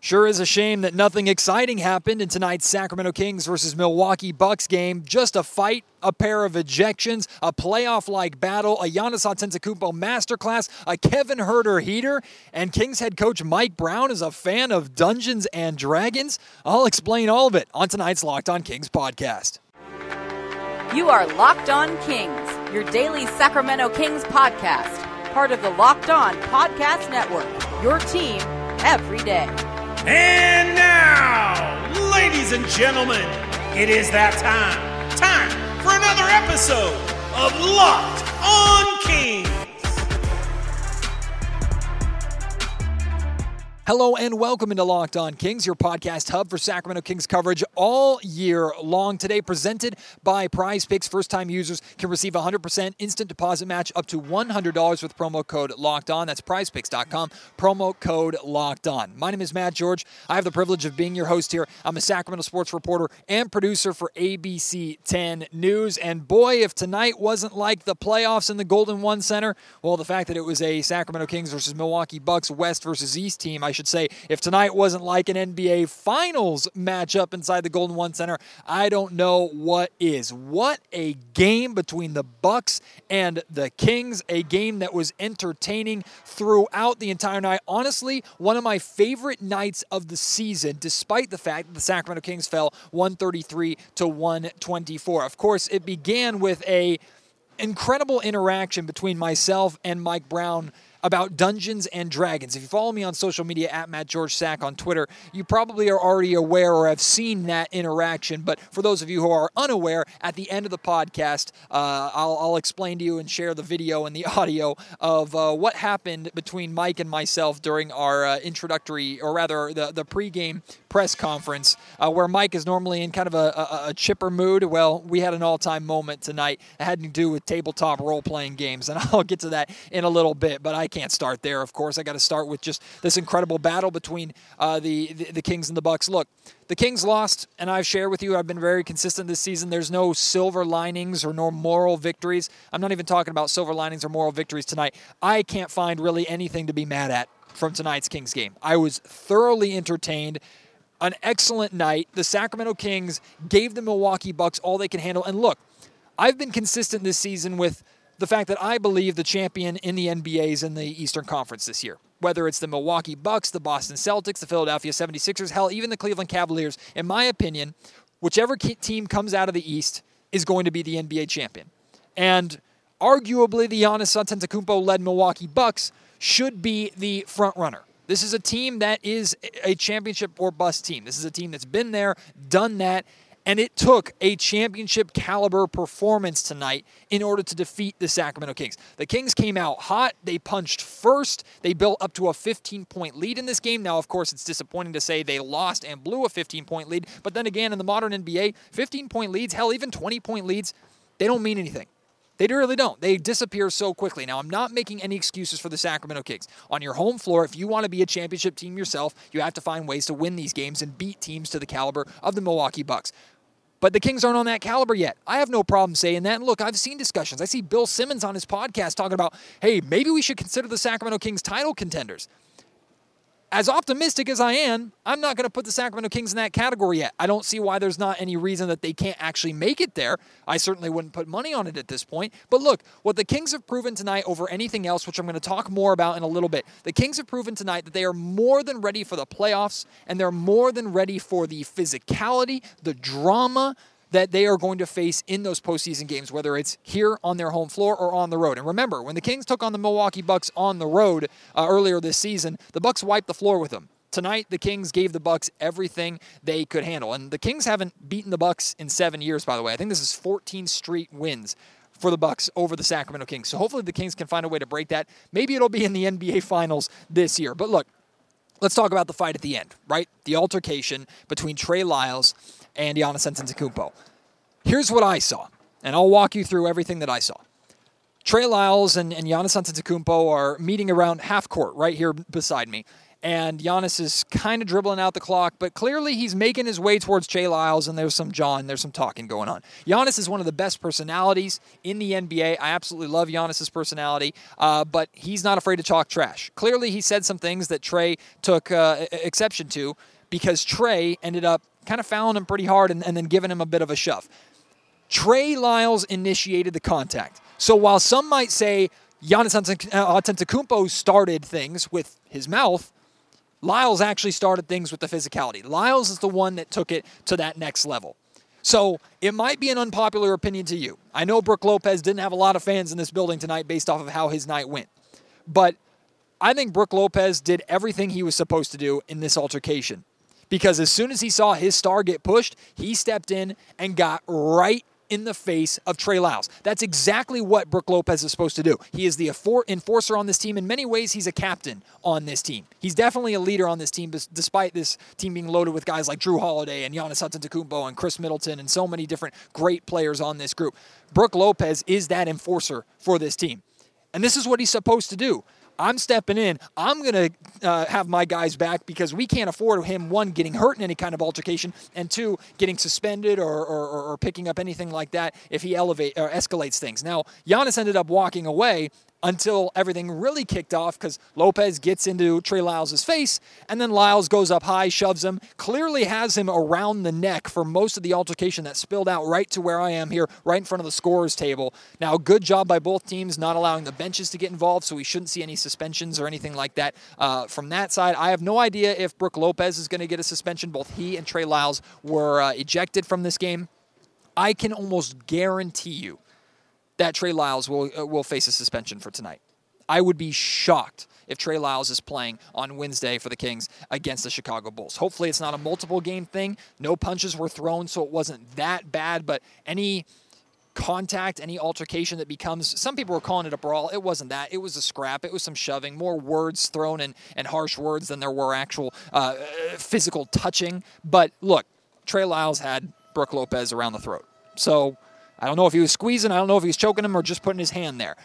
Sure is a shame that nothing exciting happened in tonight's Sacramento Kings versus Milwaukee Bucks game. Just a fight, a pair of ejections, a playoff-like battle, a Giannis Antetokounmpo masterclass, a Kevin Huerter heater, and Kings head coach Mike Brown is a fan of Dungeons and Dragons. I'll explain all of it on tonight's Locked On Kings podcast. You are Locked On Kings, your daily Sacramento Kings podcast, part of the Locked On Podcast Network. Your team every day. And now, ladies and gentlemen, it is that time. Time for another episode of Locked on Kings. Hello and welcome into Locked On Kings, your podcast hub for Sacramento Kings coverage all year long. Today, presented by Prize Picks. First time users can receive 100% instant deposit match up to $100 with promo code Locked On. That's prizepicks.com, promo code Locked On. My name is Matt George. I have the privilege of being your host here. I'm a Sacramento sports reporter and producer for ABC 10 News. And boy, if tonight wasn't like the playoffs in the Golden One Center, well, the fact that it was a Sacramento Kings versus Milwaukee Bucks West versus East team, I should say, if tonight wasn't like an NBA Finals matchup inside the Golden One Center, I don't know what is. What a game between the Bucks and the Kings, a game that was entertaining throughout the entire night. Honestly, one of my favorite nights of the season, despite the fact that the Sacramento Kings fell 133 to 124. Of course, it began with a incredible interaction between myself and Mike Brown about Dungeons and Dragons. If you follow me on social media at Matt George Sack on Twitter, you probably are already aware or have seen that interaction. But for those of you who are unaware, at the end of the podcast, uh, I'll, I'll, explain to you and share the video and the audio of uh, what happened between Mike and myself during our uh, introductory, or rather the, the pregame press conference, uh, where Mike is normally in kind of a, a, a chipper mood. Well, we had an all time moment tonight. It had to do with tabletop role playing games, and I'll get to that in a little bit. But I can't start there, of course. I got to start with just this incredible battle between uh, the, the the Kings and the Bucks. Look, the Kings lost, and I've shared with you, I've been very consistent this season. There's no silver linings or no moral victories. I'm not even talking about silver linings or moral victories tonight. I can't find really anything to be mad at from tonight's Kings game. I was thoroughly entertained. An excellent night. The Sacramento Kings gave the Milwaukee Bucks all they can handle. And look, I've been consistent this season with the fact that I believe the champion in the NBA is in the Eastern Conference this year. Whether it's the Milwaukee Bucks, the Boston Celtics, the Philadelphia 76ers, hell, even the Cleveland Cavaliers, in my opinion, whichever team comes out of the East is going to be the NBA champion. And arguably, the Giannis Antetokounmpo led Milwaukee Bucks should be the front runner. This is a team that is a championship or bust team. This is a team that's been there, done that, and it took a championship caliber performance tonight in order to defeat the Sacramento Kings. The Kings came out hot. They punched first. They built up to a 15 point lead in this game. Now, of course, it's disappointing to say they lost and blew a 15 point lead. But then again, in the modern NBA, 15 point leads, hell, even 20 point leads, they don't mean anything. They really don't. They disappear so quickly. Now, I'm not making any excuses for the Sacramento Kings. On your home floor, if you want to be a championship team yourself, you have to find ways to win these games and beat teams to the caliber of the Milwaukee Bucks. But the Kings aren't on that caliber yet. I have no problem saying that. And look, I've seen discussions. I see Bill Simmons on his podcast talking about, hey, maybe we should consider the Sacramento Kings title contenders as optimistic as I am, I'm not going to put the Sacramento Kings in that category yet. I don't see why there's not any reason that they can't actually make it there. I certainly wouldn't put money on it at this point. But look, what the Kings have proven tonight over anything else, which I'm going to talk more about in a little bit, the Kings have proven tonight that they are more than ready for the playoffs and they're more than ready for the physicality, the drama, that they are going to face in those postseason games, whether it's here on their home floor or on the road. And remember, when the Kings took on the Milwaukee Bucks on the road uh, earlier this season, the Bucks wiped the floor with them. Tonight, the Kings gave the Bucks everything they could handle, and the Kings haven't beaten the Bucks in seven years. By the way, I think this is 14 straight wins for the Bucks over the Sacramento Kings. So hopefully, the Kings can find a way to break that. Maybe it'll be in the NBA Finals this year. But look, let's talk about the fight at the end, right? The altercation between Trey Lyles and Giannis Antetokounmpo. Here's what I saw, and I'll walk you through everything that I saw. Trey Lyles and, and Giannis Antetokounmpo are meeting around half court right here beside me. And Giannis is kind of dribbling out the clock, but clearly he's making his way towards Trey Lyles, and there's some John, there's some talking going on. Giannis is one of the best personalities in the NBA. I absolutely love Giannis's personality, uh, but he's not afraid to talk trash. Clearly, he said some things that Trey took uh, exception to because Trey ended up kind of fouling him pretty hard and, and then giving him a bit of a shove. Trey Lyles initiated the contact. So while some might say Giannis uh, Antetokounmpo started things with his mouth, Lyles actually started things with the physicality. Lyles is the one that took it to that next level. So it might be an unpopular opinion to you. I know Brook Lopez didn't have a lot of fans in this building tonight based off of how his night went. But I think Brook Lopez did everything he was supposed to do in this altercation because as soon as he saw his star get pushed, he stepped in and got right in the face of Trey Lyles. That's exactly what Brook Lopez is supposed to do. He is the enforcer on this team. In many ways, he's a captain on this team. He's definitely a leader on this team, despite this team being loaded with guys like Jrue Holiday and Giannis Antetokounmpo and Khris Middleton and so many different great players on this group. Brook Lopez is that enforcer for this team. And this is what he's supposed to do. I'm stepping in. I'm going to uh, have my guys back because we can't afford him, one, getting hurt in any kind of altercation, and two, getting suspended or, or, or picking up anything like that if he elevate or escalates things. Now, Giannis ended up walking away, until everything really kicked off because Lopez gets into Trey Lyles' face, and then Lyles goes up high, shoves him, clearly has him around the neck for most of the altercation that spilled out right to where I am here, right in front of the scorers table. Now, good job by both teams not allowing the benches to get involved, so we shouldn't see any suspensions or anything like that uh, from that side. I have no idea if Brook Lopez is going to get a suspension. Both he and Trey Lyles were uh, ejected from this game. I can almost guarantee you that Trey Lyles will uh, will face a suspension for tonight. I would be shocked if Trey Lyles is playing on Wednesday for the Kings against the Chicago Bulls. Hopefully, it's not a multiple game thing. No punches were thrown, so it wasn't that bad. But any contact, any altercation that becomes, some people were calling it a brawl. It wasn't that. It was a scrap. It was some shoving, more words thrown and, and harsh words than there were actual uh, physical touching. But look, Trey Lyles had Brook Lopez around the throat. So I don't know if he was squeezing. I don't know if he was choking him or just putting his hand there.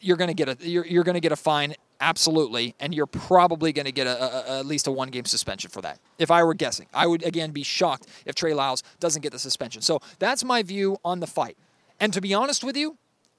You're gonna get a you're, you're gonna get a fine, absolutely, and you're probably gonna get a, a, a, at least a one game suspension for that. If I were guessing, I would again be shocked if Trey Lyles doesn't get the suspension. So that's my view on the fight. And to be honest with you,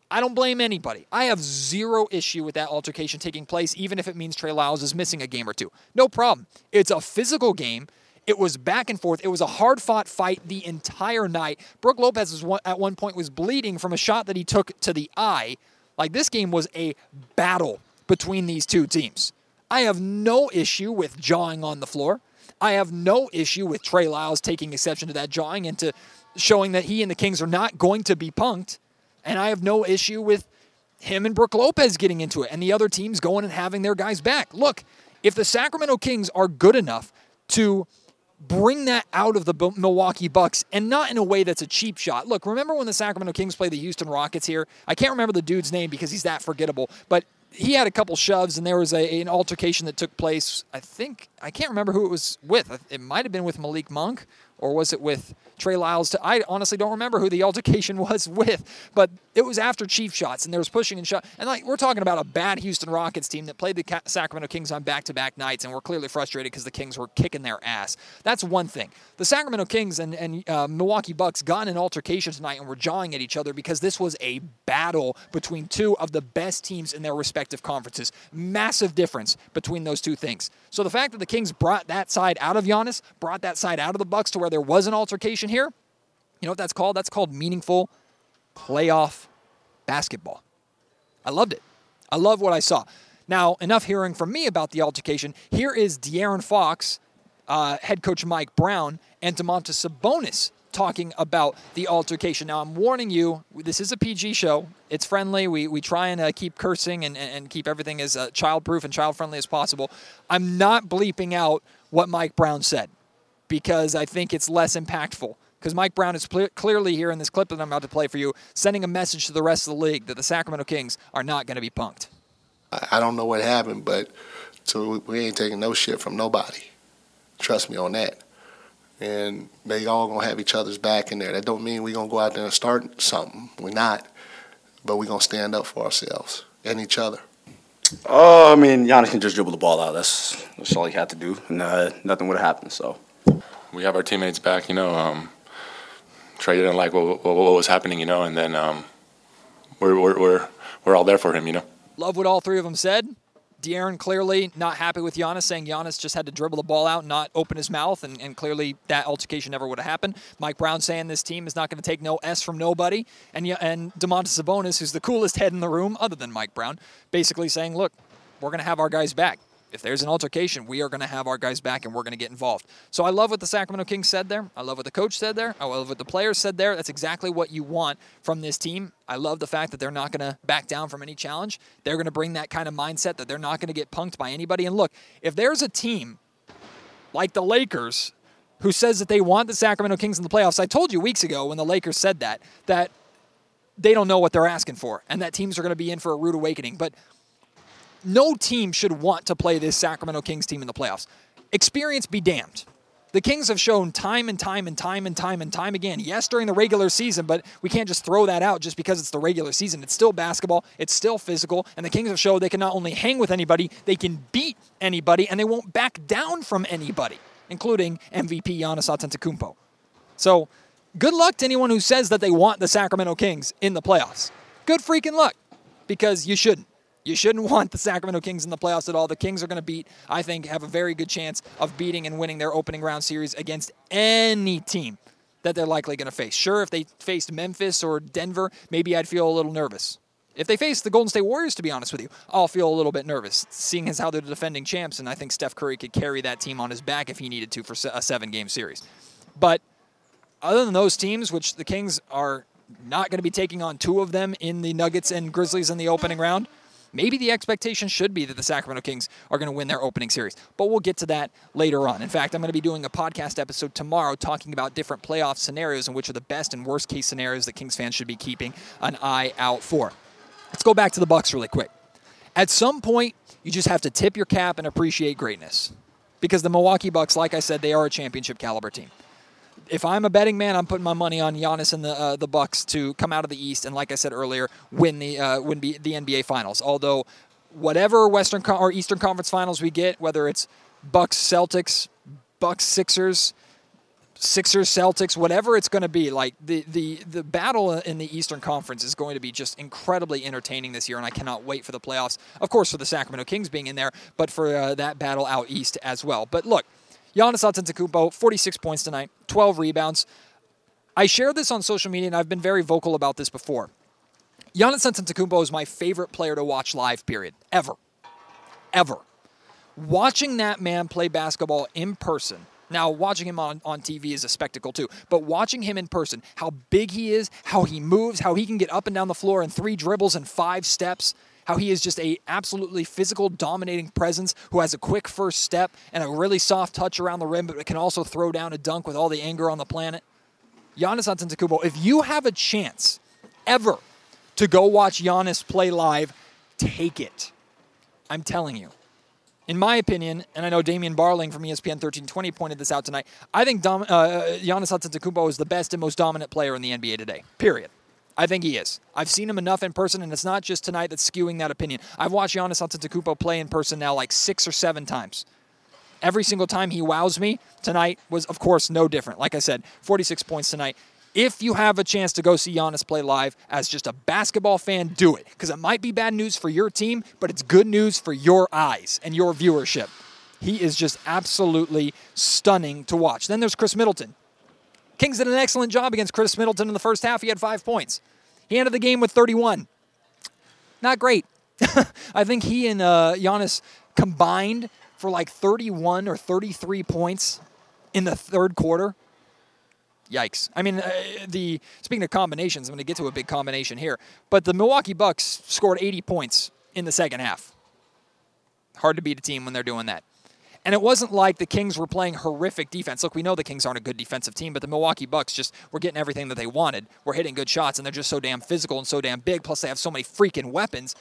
I don't blame anybody. I have zero issue with that altercation taking place, even if it means Trey Lyles is missing a game or two. No problem. It's a physical game. It was back and forth. It was a hard fought fight the entire night. Brook Lopez was one, at one point was bleeding from a shot that he took to the eye. Like this game was a battle between these two teams. I have no issue with jawing on the floor. I have no issue with Trey Lyles taking exception to that jawing and to showing that he and the Kings are not going to be punked. And I have no issue with him and Brook Lopez getting into it and the other teams going and having their guys back. Look, if the Sacramento Kings are good enough to bring that out of the Milwaukee Bucks and not in a way that's a cheap shot. Look, remember when the Sacramento Kings played the Houston Rockets here? I can't remember the dude's name because he's that forgettable, but he had a couple shoves and there was a, an altercation that took place. I think I can't remember who it was with. It might have been with Malik Monk or was it with Trey Lyles? To, I honestly don't remember who the altercation was with, but it was after Chief shots, and there was pushing and shot. And like we're talking about a bad Houston Rockets team that played the Sacramento Kings on back-to-back nights, and were clearly frustrated because the Kings were kicking their ass. That's one thing. The Sacramento Kings and, and uh, Milwaukee Bucks got in an altercation tonight and were jawing at each other because this was a battle between two of the best teams in their respective conferences. Massive difference between those two things. So the fact that the Kings brought that side out of Giannis, brought that side out of the Bucks to where there was an altercation here, you know what that's called? That's called meaningful playoff basketball. I loved it. I love what I saw. Now, enough hearing from me about the altercation. Here is De'Aaron Fox, uh, head coach Mike Brown, and Domantas Sabonis talking about the altercation. Now, I'm warning you, this is a PG show. It's friendly. We, we try and uh, keep cursing and, and keep everything as uh, child proof and child friendly as possible. I'm not bleeping out what Mike Brown said because I think it's less impactful. Because Mike Brown is ple- clearly here in this clip that I'm about to play for you, sending a message to the rest of the league that the Sacramento Kings are not going to be punked. I don't know what happened, but so we ain't taking no shit from nobody. Trust me on that and they all gonna have each other's back in there. That don't mean we gonna go out there and start something. We're not, but we gonna stand up for ourselves and each other. Oh, uh, I mean, Giannis can just dribble the ball out. That's that's all he had to do, and uh, nothing would have happened. So we have our teammates back. You know, um, Trey didn't like what, what, what, was happening. You know, and then um, we're, we're we're we're all there for him. You know. Love what all three of them said. De'Aaron clearly not happy with Giannis, saying Giannis just had to dribble the ball out not open his mouth, and, and clearly that altercation never would have happened. Mike Brown saying this team is not going to take no S from nobody, and and Domantas Sabonis, who's the coolest head in the room other than Mike Brown, basically saying, look, we're going to have our guys back if there's an altercation, we are going to have our guys back and we're going to get involved. So I love what the Sacramento Kings said there. I love what the coach said there. I love what the players said there. That's exactly what you want from this team. I love the fact that they're not going to back down from any challenge. They're going to bring that kind of mindset that they're not going to get punked by anybody. And look, if there's a team like the Lakers who says that they want the Sacramento Kings in the playoffs, I told you weeks ago when the Lakers said that, that they don't know what they're asking for and that teams are going to be in for a rude awakening. But no team should want to play this Sacramento Kings team in the playoffs. Experience be damned. The Kings have shown time and time and time and time and time again. Yes, during the regular season, but we can't just throw that out just because it's the regular season. It's still basketball, it's still physical, and the Kings have shown they can not only hang with anybody, they can beat anybody, and they won't back down from anybody, including MVP Giannis Antetokounmpo. So, good luck to anyone who says that they want the Sacramento Kings in the playoffs. Good freaking luck, because you shouldn't. You shouldn't want the Sacramento Kings in the playoffs at all. The Kings are going to beat, I think, have a very good chance of beating and winning their opening round series against any team that they're likely going to face. Sure, if they faced Memphis or Denver, maybe I'd feel a little nervous. If they face the Golden State Warriors, to be honest with you, I'll feel a little bit nervous, seeing as how they're the defending champs, and I think Steph Curry could carry that team on his back if he needed to for a seven-game series. But other than those teams, which the Kings are not going to be taking on two of them in the Nuggets and Grizzlies in the opening round, maybe the expectation should be that the Sacramento Kings are going to win their opening series. But we'll get to that later on. In fact, I'm going to be doing a podcast episode tomorrow talking about different playoff scenarios and which are the best and worst case scenarios that Kings fans should be keeping an eye out for. Let's go back to the Bucks really quick. At some point, you just have to tip your cap and appreciate greatness. Because the Milwaukee Bucks, like I said, they are a championship caliber team if I'm a betting man, I'm putting my money on Giannis and the uh, the Bucks to come out of the East and, like I said earlier, win the uh, win the NBA Finals. Although, whatever Western or Eastern Conference Finals we get, whether it's Bucks Celtics, Bucks Sixers, Sixers Celtics, whatever it's going to be, like the the the battle in the Eastern Conference is going to be just incredibly entertaining this year, and I cannot wait for the playoffs. Of course, for the Sacramento Kings being in there, but for uh, that battle out east as well. But look Giannis Antetokounmpo, 46 points tonight, 12 rebounds. I shared this on social media, and I've been very vocal about this before. Giannis Antetokounmpo is my favorite player to watch live, period, ever. Ever. Watching that man play basketball in person, now, watching him on, on TV is a spectacle too, but watching him in person, how big he is, how he moves, how he can get up and down the floor in three dribbles and five steps, how he is just a absolutely physical, dominating presence who has a quick first step and a really soft touch around the rim, but can also throw down a dunk with all the anger on the planet. Giannis Antetokounmpo, if you have a chance ever to go watch Giannis play live, take it. I'm telling you. in my opinion, and I know Damian Barling from ESPN 1320 pointed this out tonight, I think Dom, uh, Giannis Antetokounmpo is the best and most dominant player in the NBA today. Period. I think he is. I've seen him enough in person, and it's not just tonight that's skewing that opinion. I've watched Giannis Antetokounmpo play in person now like six or seven times. Every single time he wows me, tonight was, of course, no different. Like I said, 46 points tonight. If you have a chance to go see Giannis play live as just a basketball fan, do it. Because it might be bad news for your team, but it's good news for your eyes and your viewership. He is just absolutely stunning to watch. Then there's Khris Middleton. Kings did an excellent job against Khris Middleton in the first half. He had five points. He ended the game with 31. Not great. I think he and uh, Giannis combined for like 31 or 33 points in the third quarter. Yikes. I mean, uh, the speaking of combinations, I'm going to get to a big combination here, but the Milwaukee Bucks scored 80 points in the second half. Hard to beat a team when they're doing that. And it wasn't like the Kings were playing horrific defense. Look, we know the Kings aren't a good defensive team, but the Milwaukee Bucks just were getting everything that they wanted. We're hitting good shots, and they're just so damn physical and so damn big. Plus, they have so many freaking weapons.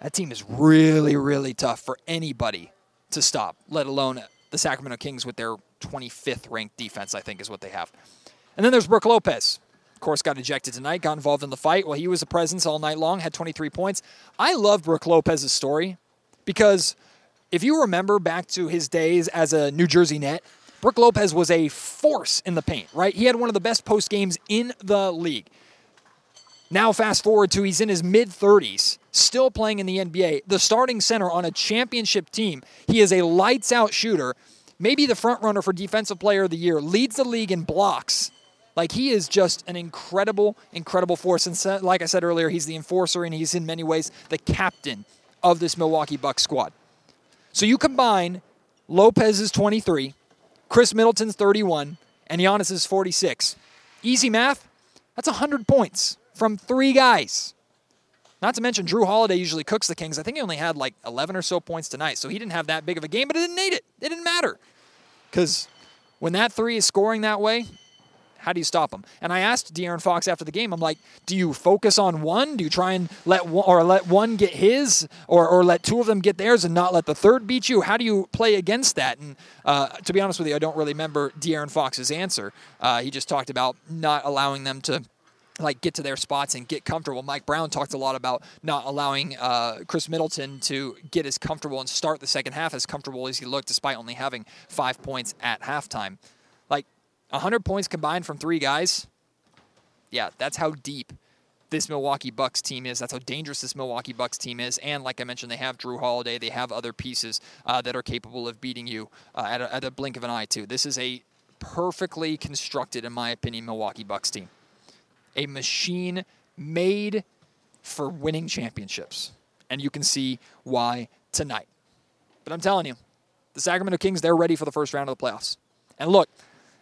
That team is really, really tough for anybody to stop, let alone the Sacramento Kings with their 25th ranked defense, I think is what they have. And then there's Brook Lopez. Of course, got ejected tonight, got involved in the fight. Well, he was a presence all night long, had 23 points. I love Brook Lopez's story because if you remember back to his days as a New Jersey net, Brook Lopez was a force in the paint, right? He had one of the best post games in the league. Now, fast forward to he's in his mid 30s, still playing in the NBA, the starting center on a championship team. He is a lights out shooter, maybe the front runner for Defensive Player of the Year, leads the league in blocks. Like, he is just an incredible, incredible force. And like I said earlier, he's the enforcer and he's in many ways the captain of this Milwaukee Bucks squad. So you combine Lopez's 23, Khris Middleton's 31, and Giannis's 46. Easy math, that's 100 points from three guys. Not to mention, Jrue Holiday usually cooks the Kings. I think he only had like 11 or so points tonight, so he didn't have that big of a game, but it didn't need it. It didn't matter. Because when that three is scoring that way, how do you stop them? And I asked De'Aaron Fox after the game, I'm like, do you focus on one? Do you try and let one, or let one get his, or, or let two of them get theirs and not let the third beat you? How do you play against that? And uh, to be honest with you, I don't really remember De'Aaron Fox's answer. Uh, he just talked about not allowing them to like get to their spots and get comfortable. Mike Brown talked a lot about not allowing uh, Khris Middleton to get as comfortable and start the second half as comfortable as he looked, despite only having five points at halftime. Like 100 points combined from three guys. Yeah, that's how deep this Milwaukee Bucks team is. That's how dangerous this Milwaukee Bucks team is. And like I mentioned, they have Jrue Holiday. They have other pieces uh, that are capable of beating you uh, at, a, at a blink of an eye, too. This is a perfectly constructed, in my opinion, Milwaukee Bucks team. A machine made for winning championships. And you can see why tonight. But I'm telling you, the Sacramento Kings, they're ready for the first round of the playoffs. And look,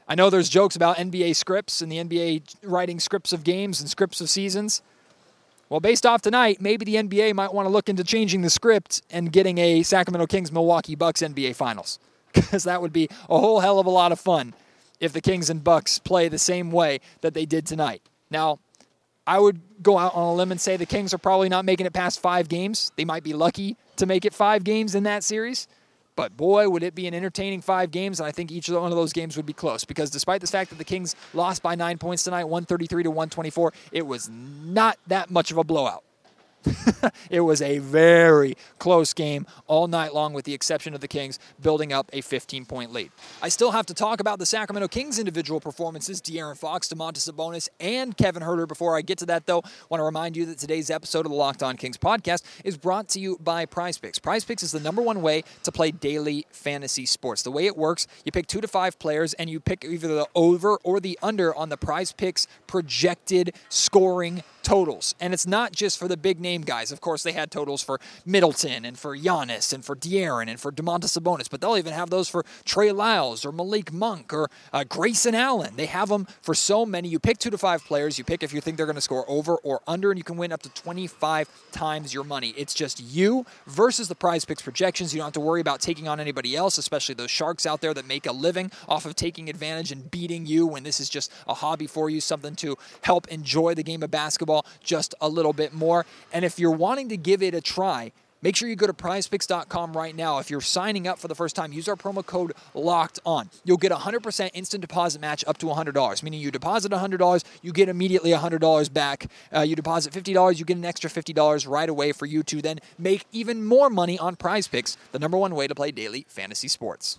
I know there's jokes about NBA scripts and the NBA writing scripts of games and scripts of seasons. Well, based off tonight, maybe the NBA might want to look into changing the script and getting a Sacramento Kings Milwaukee Bucks NBA Finals. Because that would be a whole hell of a lot of fun if the Kings and Bucks play the same way that they did tonight. Now, I would go out on a limb and say the Kings are probably not making it past five games. They might be lucky to make it five games in that series. But boy, would it be an entertaining five games, and I think each one of those games would be close because despite the fact that the Kings lost by nine points tonight, 133 to 124, it was not that much of a blowout. it was a very close game all night long, with the exception of the Kings building up a 15 point lead. I still have to talk about the Sacramento Kings individual performances De'Aaron Fox, Domantas Sabonis, and Kevin Huerter. Before I get to that, though, I want to remind you that today's episode of the Locked On Kings podcast is brought to you by Prize Picks. Prize Picks is the number one way to play daily fantasy sports. The way it works, you pick two to five players and you pick either the over or the under on the Prize Picks projected scoring totals. And it's not just for the big name guys. Of course, they had totals for Middleton and for Giannis and for De'Aaron and for Domantas Sabonis, but they'll even have those for Trey Lyles or Malik Monk or uh, Grayson Allen. They have them for so many. You pick two to five players. You pick if you think they're going to score over or under, and you can win up to 25 times your money. It's just you versus the prize picks projections. You don't have to worry about taking on anybody else, especially those sharks out there that make a living off of taking advantage and beating you when this is just a hobby for you, something to help enjoy the game of basketball just a little bit more. And if you're wanting to give it a try, Make sure you go to prizepicks.com right now. If you're signing up for the first time, use our promo code locked on. You'll get a 100% instant deposit match up to $100, meaning you deposit $100, you get immediately $100 back. Uh, you deposit $50, you get an extra $50 right away for you to then make even more money on prize picks, the number one way to play daily fantasy sports.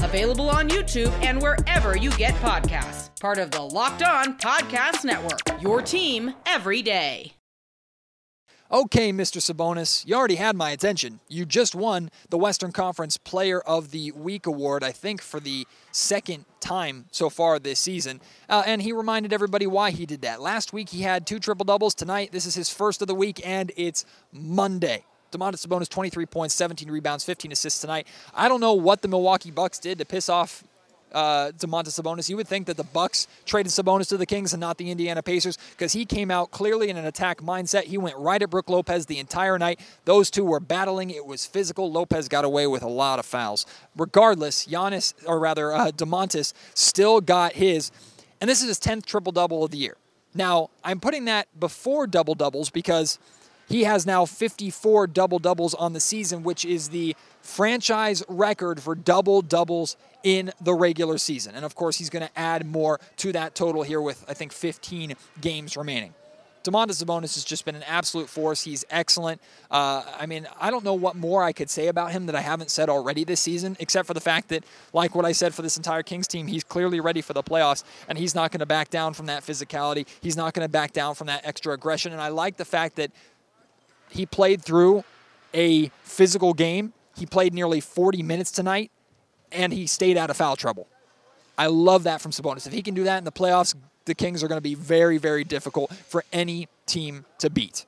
available on YouTube and wherever you get podcasts. Part of the Locked On Podcast Network, your team every day. Okay, Mr. Sabonis, you already had my attention. You just won the Western Conference Player of the Week award, I think, for the second time so far this season. Uh, and he reminded everybody why he did that. Last week he had two triple doubles. Tonight, this is his first of the week, and it's Monday. Domantas Sabonis, 23 points, 17 rebounds, 15 assists tonight. I don't know what the Milwaukee Bucks did to piss off uh, Sabonis. You would think that the Bucks traded Sabonis to the Kings and not the Indiana Pacers because he came out clearly in an attack mindset. He went right at Brook Lopez the entire night. Those two were battling. It was physical. Lopez got away with a lot of fouls. Regardless, Giannis, or rather uh, Domantas, still got his, and this is his 10th triple double of the year. Now, I'm putting that before double doubles because he has now 54 double doubles on the season, which is the franchise record for double doubles in the regular season. And of course, he's going to add more to that total here with, I think, 15 games remaining. Domantas Sabonis has just been an absolute force. He's excellent. Uh, I mean, I don't know what more I could say about him that I haven't said already this season, except for the fact that, like what I said for this entire Kings team, he's clearly ready for the playoffs, and he's not going to back down from that physicality. He's not going to back down from that extra aggression. And I like the fact that he played through a physical game. He played nearly 40 minutes tonight, and he stayed out of foul trouble. I love that from Sabonis. If he can do that in the playoffs, the Kings are going to be very, very difficult for any team to beat.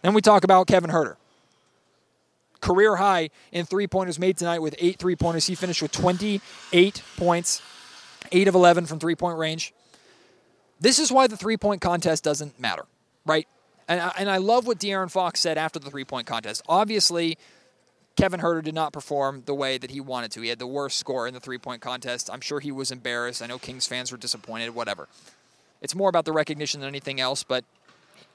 Then we talk about Kevin Huerter. Career high in three pointers made tonight with eight three pointers. He finished with 28 points, 8 of 11 from three point range. This is why the three point contest doesn't matter, right? And I, and I love what De'Aaron Fox said after the three point contest. Obviously, Kevin Huerter did not perform the way that he wanted to. He had the worst score in the three point contest. I'm sure he was embarrassed. I know Kings fans were disappointed, whatever. It's more about the recognition than anything else, but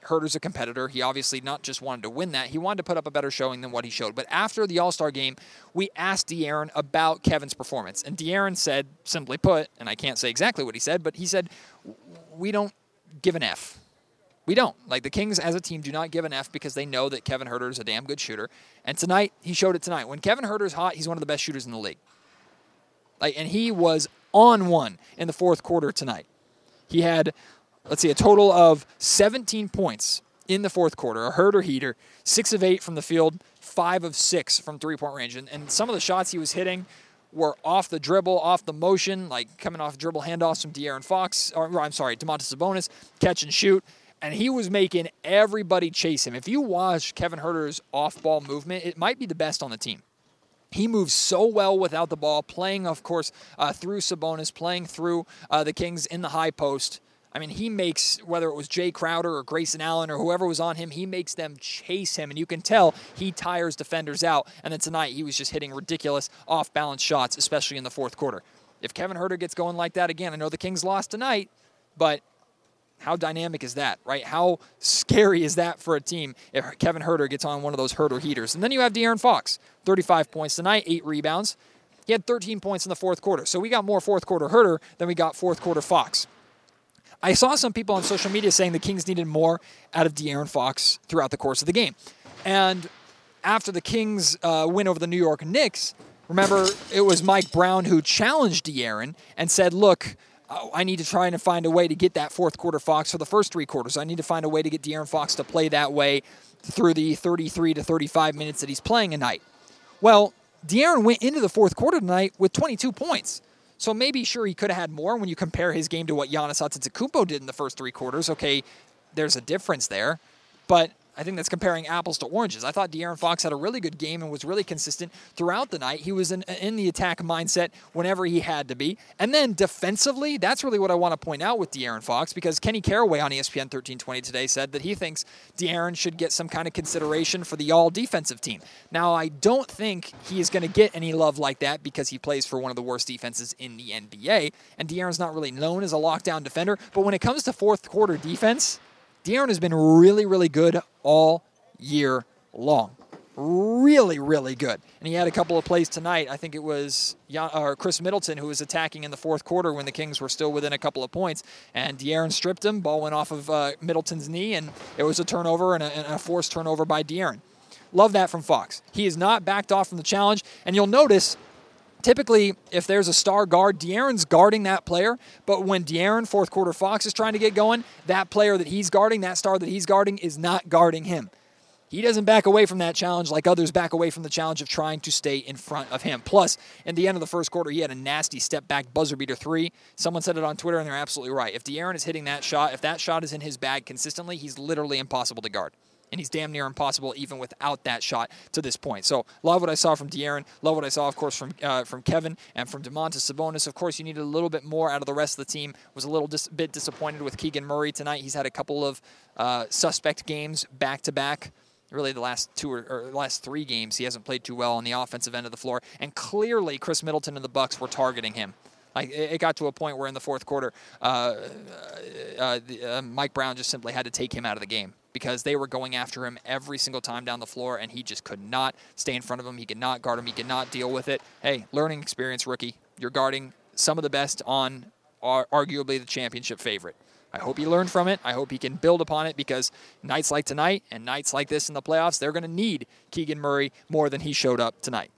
Huerter's a competitor. He obviously not just wanted to win that, he wanted to put up a better showing than what he showed. But after the All Star game, we asked De'Aaron about Kevin's performance. And De'Aaron said, simply put, and I can't say exactly what he said, but he said, We don't give an F. We don't. Like the Kings as a team do not give an F because they know that Kevin Huerter is a damn good shooter. And tonight, he showed it tonight. When Kevin Huerter's hot, he's one of the best shooters in the league. Like, and he was on one in the fourth quarter tonight. He had, let's see, a total of 17 points in the fourth quarter, a Huerter heater, six of eight from the field, five of six from three point range. And, and some of the shots he was hitting were off the dribble, off the motion, like coming off dribble handoffs from De'Aaron Fox, or I'm sorry, Domantas Sabonis, catch and shoot and he was making everybody chase him. If you watch Kevin Huerter's off-ball movement, it might be the best on the team. He moves so well without the ball, playing, of course, uh, through Sabonis, playing through uh, the Kings in the high post. I mean, he makes, whether it was Jae Crowder or Grayson Allen or whoever was on him, he makes them chase him. And you can tell he tires defenders out. And then tonight, he was just hitting ridiculous off balance shots, especially in the fourth quarter. If Kevin Huerter gets going like that again, I know the Kings lost tonight, but how dynamic is that, right? How scary is that for a team if Kevin Huerter gets on one of those Huerter heaters? And then you have De'Aaron Fox, 35 points tonight, eight rebounds. He had 13 points in the fourth quarter. So we got more fourth quarter Huerter than we got fourth quarter Fox. I saw some people on social media saying the Kings needed more out of De'Aaron Fox throughout the course of the game. And after the Kings uh, win over the New York Knicks, remember it was Mike Brown who challenged De'Aaron and said, look, Oh, I need to try and find a way to get that fourth quarter Fox for the first three quarters. I need to find a way to get De'Aaron Fox to play that way through the 33 to 35 minutes that he's playing a night. Well, De'Aaron went into the fourth quarter tonight with 22 points. So maybe, sure, he could have had more when you compare his game to what Giannis Antetokounmpo did in the first three quarters. Okay, there's a difference there. But I think that's comparing apples to oranges. I thought De'Aaron Fox had a really good game and was really consistent throughout the night. He was in, in the attack mindset whenever he had to be. And then defensively, that's really what I want to point out with De'Aaron Fox because Kenny Caraway on ESPN 1320 today said that he thinks De'Aaron should get some kind of consideration for the all defensive team. Now, I don't think he is going to get any love like that because he plays for one of the worst defenses in the NBA. And De'Aaron's not really known as a lockdown defender. But when it comes to fourth quarter defense, De'Aaron has been really, really good all year long. Really, really good. And he had a couple of plays tonight. I think it was Khris Middleton who was attacking in the fourth quarter when the Kings were still within a couple of points. And De'Aaron stripped him. Ball went off of uh, Middleton's knee, and it was a turnover and a, and a forced turnover by De'Aaron. Love that from Fox. He is not backed off from the challenge. And you'll notice typically if there's a star guard, De'Aaron's guarding that player. But when De'Aaron, fourth quarter Fox, is trying to get going, that player that he's guarding, that star that he's guarding, is not guarding him. He doesn't back away from that challenge like others back away from the challenge of trying to stay in front of him. Plus, in the end of the first quarter, he had a nasty step back buzzer beater three. Someone said it on Twitter, and they're absolutely right. If De'Aaron is hitting that shot, if that shot is in his bag consistently, he's literally impossible to guard and he's damn near impossible even without that shot to this point. So love what I saw from De'Aaron. Love what I saw, of course, from uh, from Kevin and from Domantas Sabonis. Of course, you needed a little bit more out of the rest of the team. Was a little dis- bit disappointed with Keegan Murray tonight. He's had a couple of uh, suspect games back to back. Really, the last two or, or last three games, he hasn't played too well on the offensive end of the floor. And clearly, Khris Middleton and the Bucks were targeting him. It got to a point where in the fourth quarter, uh, uh, the, uh, Mike Brown just simply had to take him out of the game because they were going after him every single time down the floor, and he just could not stay in front of him. He could not guard him. He could not deal with it. Hey, learning experience, rookie. You're guarding some of the best on arguably the championship favorite. I hope he learned from it. I hope he can build upon it because nights like tonight and nights like this in the playoffs, they're going to need Keegan Murray more than he showed up tonight.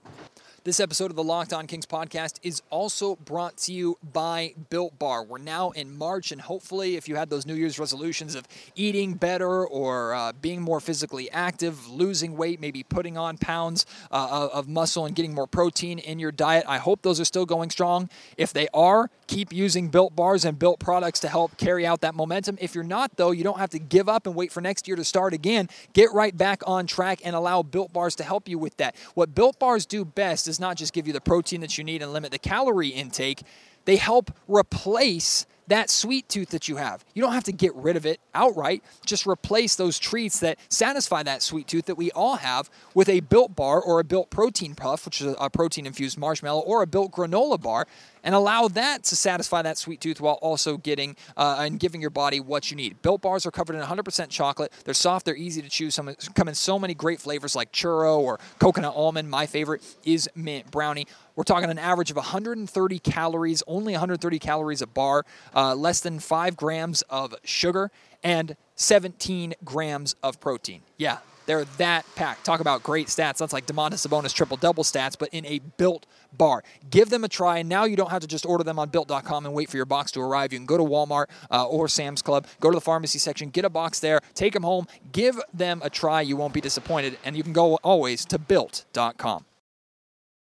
This episode of the Locked On Kings podcast is also brought to you by Built Bar. We're now in March, and hopefully, if you had those New Year's resolutions of eating better or uh, being more physically active, losing weight, maybe putting on pounds uh, of muscle and getting more protein in your diet, I hope those are still going strong. If they are, keep using Built Bars and Built products to help carry out that momentum. If you're not, though, you don't have to give up and wait for next year to start again. Get right back on track and allow Built Bars to help you with that. What Built Bars do best does not just give you the protein that you need and limit the calorie intake, they help replace that sweet tooth that you have. You don't have to get rid of it outright. Just replace those treats that satisfy that sweet tooth that we all have with a built bar or a built protein puff, which is a protein infused marshmallow, or a built granola bar, and allow that to satisfy that sweet tooth while also getting uh, and giving your body what you need. Built bars are covered in 100% chocolate. They're soft, they're easy to chew. Some come in so many great flavors like churro or coconut almond. My favorite is mint brownie. We're talking an average of 130 calories, only 130 calories a bar, uh, less than five grams of sugar, and 17 grams of protein. Yeah, they're that packed. Talk about great stats. That's like Domantas Sabonis triple double stats, but in a built bar. Give them a try. and Now you don't have to just order them on built.com and wait for your box to arrive. You can go to Walmart uh, or Sam's Club, go to the pharmacy section, get a box there, take them home, give them a try. You won't be disappointed. And you can go always to built.com.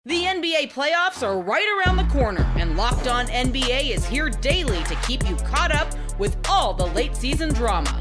The NBA playoffs are right around the corner, and Locked On NBA is here daily to keep you caught up with all the late season drama.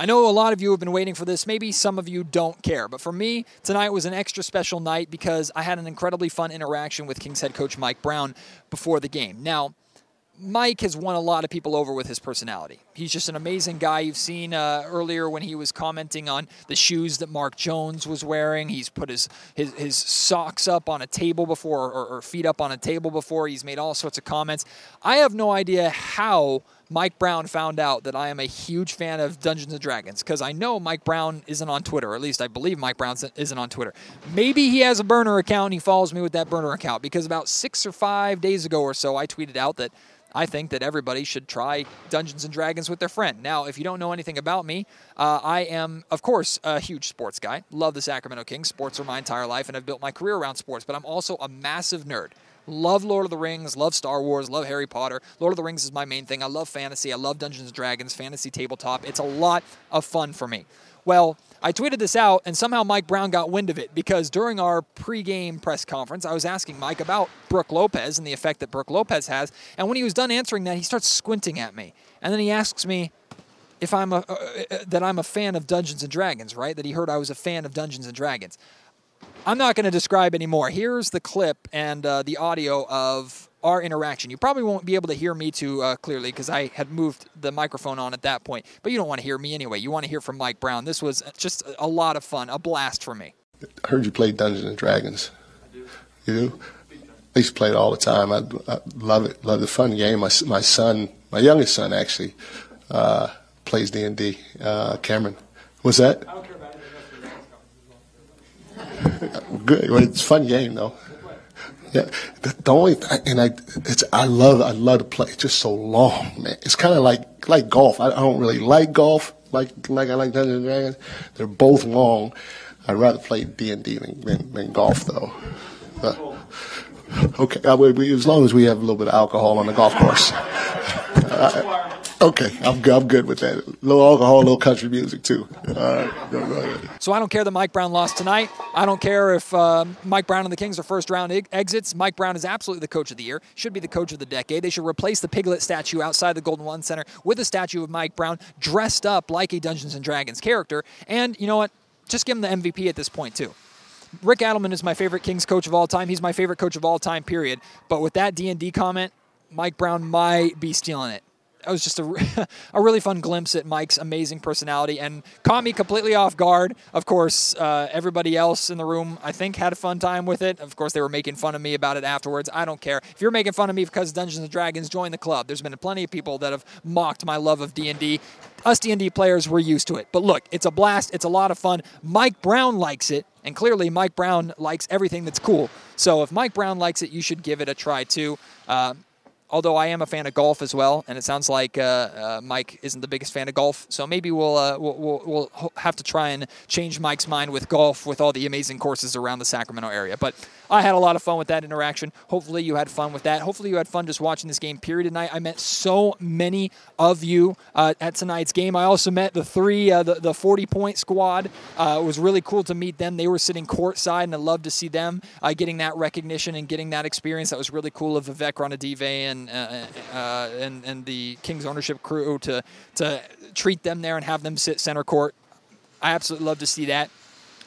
I know a lot of you have been waiting for this. Maybe some of you don't care. But for me, tonight was an extra special night because I had an incredibly fun interaction with Kings head coach Mike Brown before the game. Now, Mike has won a lot of people over with his personality. He's just an amazing guy. You've seen uh, earlier when he was commenting on the shoes that Mark Jones was wearing. He's put his his, his socks up on a table before, or, or feet up on a table before. He's made all sorts of comments. I have no idea how Mike Brown found out that I am a huge fan of Dungeons and Dragons because I know Mike Brown isn't on Twitter, or at least I believe Mike Brown isn't on Twitter. Maybe he has a burner account and he follows me with that burner account because about six or five days ago or so, I tweeted out that I think that everybody should try Dungeons and Dragons with their friend. Now, if you don't know anything about me, uh, I am, of course, a huge sports guy. Love the Sacramento Kings. Sports are my entire life, and I've built my career around sports. But I'm also a massive nerd. Love Lord of the Rings, love Star Wars, love Harry Potter. Lord of the Rings is my main thing. I love fantasy. I love Dungeons and Dragons, fantasy tabletop. It's a lot of fun for me. Well, I tweeted this out, and somehow Mike Brown got wind of it because during our pregame press conference, I was asking Mike about Brook Lopez and the effect that Brook Lopez has. And when he was done answering that, he starts squinting at me, and then he asks me if I'm a uh, uh, that I'm a fan of Dungeons and Dragons, right? That he heard I was a fan of Dungeons and Dragons. I'm not going to describe anymore. Here's the clip and uh, the audio of our interaction. You probably won't be able to hear me too uh, clearly because I had moved the microphone on at that point. But you don't want to hear me anyway. You want to hear from Mike Brown. This was just a lot of fun, a blast for me. I heard you play Dungeons and Dragons. I do. You do? I used to play it all the time. I, I love it. Love the fun game. My, my son, my youngest son actually, uh, plays D and D. Uh, Cameron, what's that? I don't care about it. Good. It's a fun game though. Yeah, the, the only and I it's I love I love to play. It's just so long, man. It's kind of like like golf. I, I, don't really like golf like like I like Dungeons and Dragons. They're both long. I'd rather play D and D than, than golf though. Uh, okay, I, we, as long as we have a little bit of alcohol on the golf course. Okay, I'm, I'm good with that. Little alcohol, little country music too. All right. Go, go So I don't care that Mike Brown lost tonight. I don't care if uh, Mike Brown and the Kings are first round exits. Mike Brown is absolutely the coach of the year. Should be the coach of the decade. They should replace the piglet statue outside the Golden One Center with a statue of Mike Brown dressed up like a Dungeons and Dragons character. And you know what? Just give him the MVP at this point too. Rick Adelman is my favorite Kings coach of all time. He's my favorite coach of all time, period. But with that D&D comment, Mike Brown might be stealing it it was just a, a really fun glimpse at Mike's amazing personality and caught me completely off guard. Of course, uh, everybody else in the room, I think, had a fun time with it. Of course, they were making fun of me about it afterwards. I don't care. If you're making fun of me because Dungeons and Dragons, join the club. There's been plenty of people that have mocked my love of D&D. Us D&D players, we're used to it. But look, it's a blast. It's a lot of fun. Mike Brown likes it. And clearly, Mike Brown likes everything that's cool. So if Mike Brown likes it, you should give it a try too. Uh, although I am a fan of golf as well, and it sounds like uh, uh, Mike isn't the biggest fan of golf. So maybe we'll, uh, we'll, we'll, have to try and change Mike's mind with golf with all the amazing courses around the Sacramento area. But I had a lot of fun with that interaction. Hopefully you had fun with that. Hopefully you had fun just watching this game. Period tonight. I met so many of you uh, at tonight's game. I also met the three, uh, the, the 40 point squad. Uh, it was really cool to meet them. They were sitting courtside, and I love to see them getting that recognition and getting that experience. That was really cool of Vivek Ranadive and and uh, uh, and and the Kings ownership crew to to treat them there and have them sit center court. I absolutely love to see that.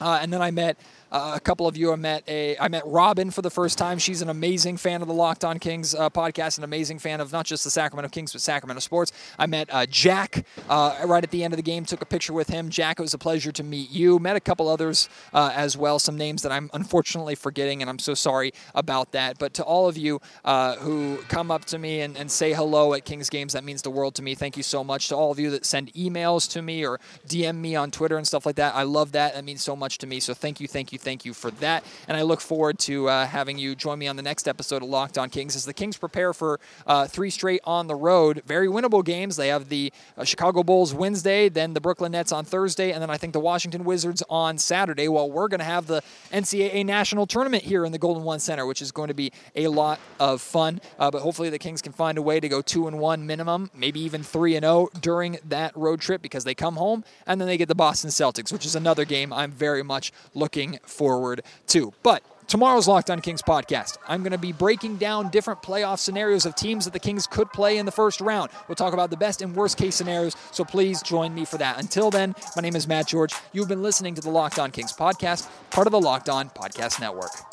Uh, and then I met uh, a couple of you I met a I met Robin for the first time. She's an amazing fan of the Locked On Kings uh, podcast, an amazing fan of not just the Sacramento Kings but Sacramento sports. I met uh, Jack uh, right at the end of the game. Took a picture with him. Jack, it was a pleasure to meet you. Met a couple others uh, as well. Some names that I'm unfortunately forgetting, and I'm so sorry about that. But to all of you who come up to me and, and say hello at Kings games, that means the world to me. Thank you so much. To all of you that send emails to me or DM me on Twitter and stuff like that, I love that. That means so much to me. So thank you, thank you, thank you for that. And I look forward to uh, having you join me on the next episode of Locked On Kings as the Kings prepare for uh, three straight on the road. Very winnable games. They have the uh, Chicago Bulls Wednesday, then the Brooklyn Nets on Thursday, and then I think the Washington Wizards on Saturday. While we're going to have the NCAA National Tournament here in the Golden One Center, which is going to be a lot of fun. Uh, but hopefully the Kings can find a way to go two and one minimum, maybe even three and zero oh during that road trip because they come home and then they get the Boston Celtics, which is another game I'm very much looking forward to. But tomorrow's Locked On Kings podcast, I'm going to be breaking down different playoff scenarios of teams that the Kings could play in the first round. We'll talk about the best and worst case scenarios, so please join me for that. Until then, my name is Matt George. You've been listening to the Locked On Kings podcast, part of the Locked On Podcast Network.